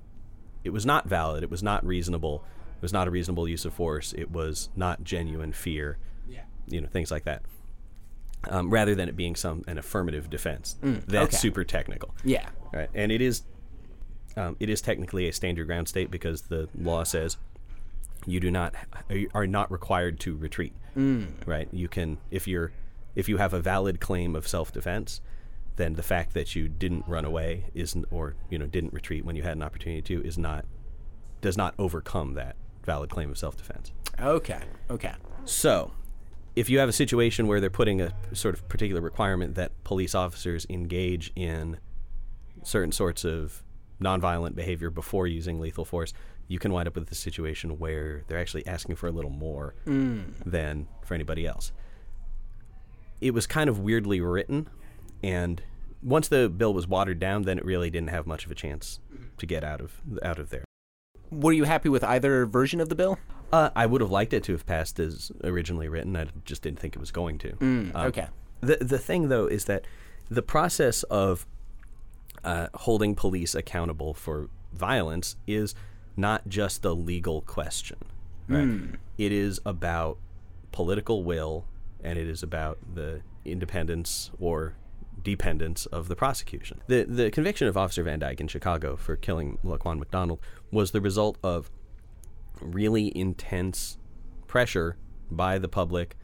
it was not valid, it was not reasonable, it was not a reasonable use of force, it was not genuine fear, Yeah. you know, things like that. Um, rather than it being some an affirmative defense, that's Mm, okay. super technical. yeah. Right, and it is, um, it is technically a stand your ground state because the law says you do not are not required to retreat. Mm. Right, you can if you're if you have a valid claim of self defense, then the fact that you didn't run away isn't or you know didn't retreat when you had an opportunity to is not does not overcome that valid claim of self defense. Okay. Okay. So, if you have a situation where they're putting a sort of particular requirement that police officers engage in certain sorts of nonviolent behavior before using lethal force, you can wind up with a situation where they're actually asking for a little more than for anybody else. It was kind of weirdly written, and once the bill was watered down, then it really didn't have much of a chance to get out of out of there. Were you happy with either version of the bill? Uh, I would have liked it to have passed as originally written. I just didn't think it was going to. Um, okay. The the thing though is that the process of uh, holding police accountable for violence is not just a legal question. Right? Hmm. It is about political will, and it is about the independence or dependence of the prosecution. The the conviction of Officer Van Dyke in Chicago for killing Laquan McDonald was the result of really intense pressure by the public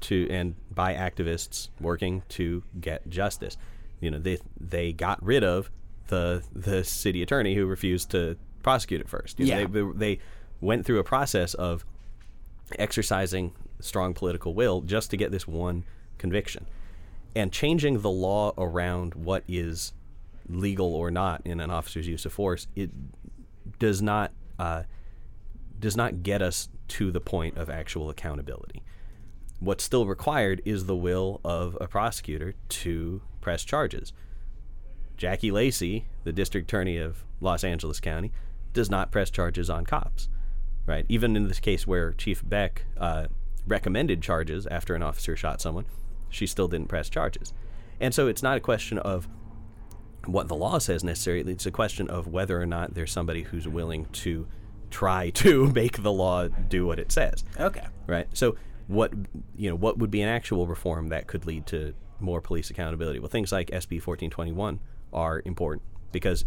to and by activists working to get justice. You know, they they got rid of the the city attorney who refused to prosecute it first. You know, they, they went through a process of exercising strong political will just to get this one conviction and changing the law around what is legal or not in an officer's use of force. It does not uh, does not get us to the point of actual accountability. What's still required is the will of a prosecutor to press charges. Jackie Lacey, the district attorney of Los Angeles County, does not press charges on cops. Right? Even in this case where Chief Beck uh, recommended charges after an officer shot someone, she still didn't press charges. And so it's not a question of what the law says necessarily. It's a question of whether or not there's somebody who's willing to try (laughs) to make the law do what it says Okay. right? So what you know, what would be an actual reform that could lead to more police accountability? Well, things like SB 1421 are important because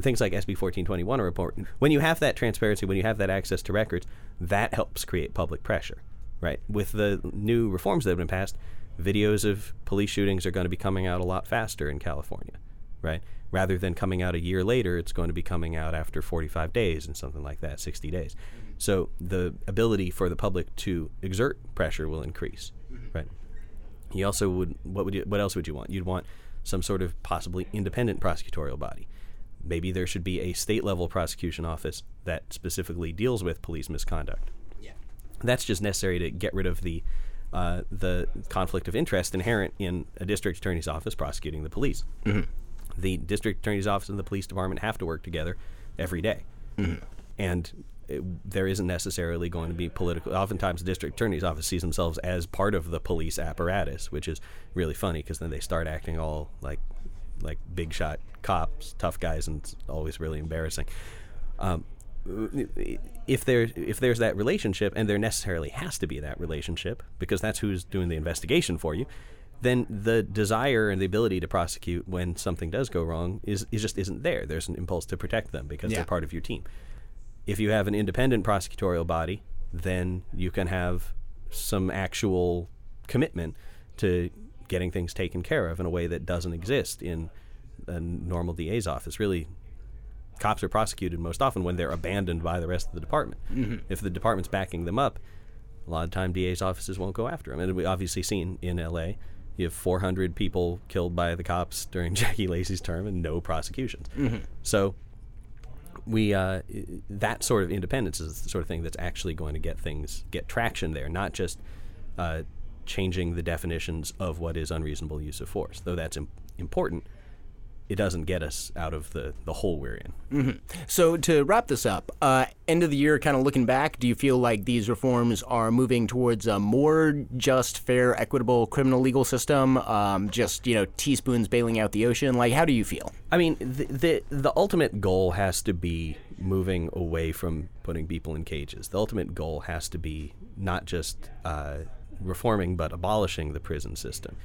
things like SB 1421 are important. When you have that transparency, when you have that access to records, that helps create public pressure, right? With the new reforms that have been passed, videos of police shootings are going to be coming out a lot faster in California, right? Rather than coming out a year later, it's going to be coming out after 45 days and something like that, 60 days. So the ability for the public to exert pressure will increase, right? You also would what would you what else would you want? You'd want some sort of possibly independent prosecutorial body. Maybe there should be a state level prosecution office that specifically deals with police misconduct. Yeah. That's just necessary to get rid of the uh, the conflict of interest inherent in a district attorney's office prosecuting the police. The district attorney's office and the police department have to work together every day. and it, there isn't necessarily going to be political. Oftentimes, the district attorney's office sees themselves as part of the police apparatus, which is really funny because then they start acting all like like big shot cops, tough guys, and it's always really embarrassing. Um, if there if there's that relationship, and there necessarily has to be that relationship because that's who's doing the investigation for you, then the desire and the ability to prosecute when something does go wrong is, is just isn't there. There's an impulse to protect them because Yeah. they're part of your team. If you have an independent prosecutorial body, then you can have some actual commitment to getting things taken care of in a way that doesn't exist in a normal DA's office. Really, cops are prosecuted most often when they're abandoned by the rest of the department. If the department's backing them up, a lot of time DA's offices won't go after them. And we obviously seen in LA, you have 400 people killed by the cops during (laughs) Jackie Lacey's term and no prosecutions. So we uh, that sort of independence is the sort of thing that's actually going to get things get traction there, not just uh, changing the definitions of what is unreasonable use of force. Though that's Im- important, it doesn't get us out of the the hole we're in. So to wrap this up, uh, end of the year, kind of looking back, do you feel like these reforms are moving towards a more just, fair, equitable criminal legal system? Um, just you know, teaspoons bailing out the ocean. Like, how do you feel? I mean, the, the the ultimate goal has to be moving away from putting people in cages. The ultimate goal has to be not just uh, reforming, but abolishing the prison system.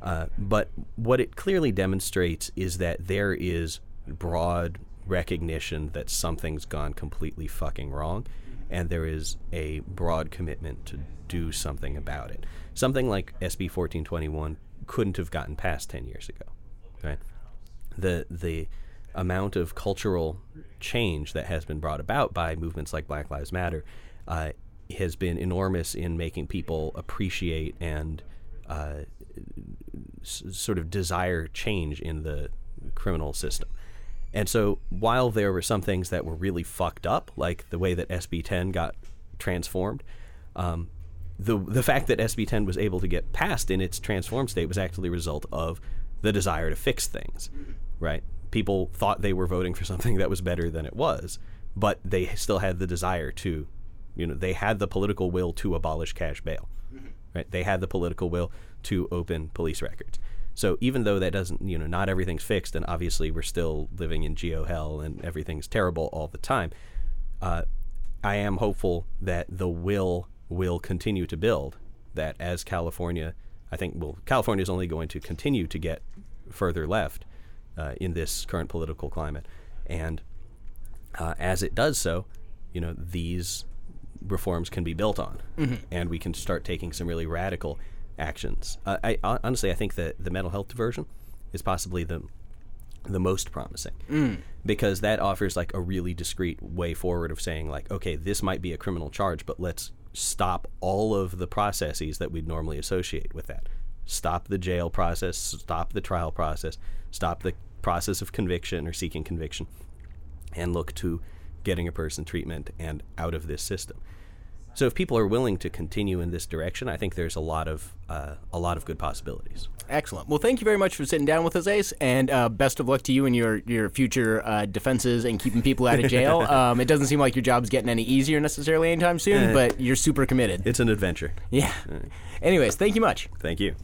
Uh, but what it clearly demonstrates is that there is broad recognition that something's gone completely fucking wrong, and there is a broad commitment to do something about it. Something like SB 1421 couldn't have gotten passed 10 years ago, right? the the amount of cultural change that has been brought about by movements like Black Lives Matter uh, has been enormous in making people appreciate and uh, s- sort of desire change in the criminal system. And so, while there were some things that were really fucked up, like the way that SB 10 got transformed, um, the the fact that SB 10 was able to get passed in its transformed state was actually a result of the desire to fix things, right? People thought they were voting for something that was better than it was, but they still had the desire to, you know, they had the political will to abolish cash bail, right? They had the political will to open police records. So even though that doesn't, you know, not everything's fixed, and obviously we're still living in geo hell and everything's terrible all the time, uh, I am hopeful that the will will continue to build. That as California, I think, well, California is only going to continue to get further left uh, in this current political climate, and uh, as it does so, you know, these reforms can be built on, and we can start taking some really radical actions. Uh, I honestly, I think that the mental health diversion is possibly the the most promising. Because that offers like a really discreet way forward of saying like okay this might be a criminal charge but let's stop all of the processes that we'd normally associate with that. Stop the jail process stop the trial process stop the process of conviction or seeking conviction and look to getting a person treatment and out of this system so if people are willing to continue in this direction i think there's a lot of uh, a lot of good possibilities Excellent. Well, thank you very much for sitting down with us, Ace, and uh, best of luck to you and your your future uh, defenses and keeping people out of jail. (laughs) um, it doesn't seem like your job's getting any easier necessarily anytime soon, but you're super committed. it's an adventure Yeah. Anyways, thank you much. thank you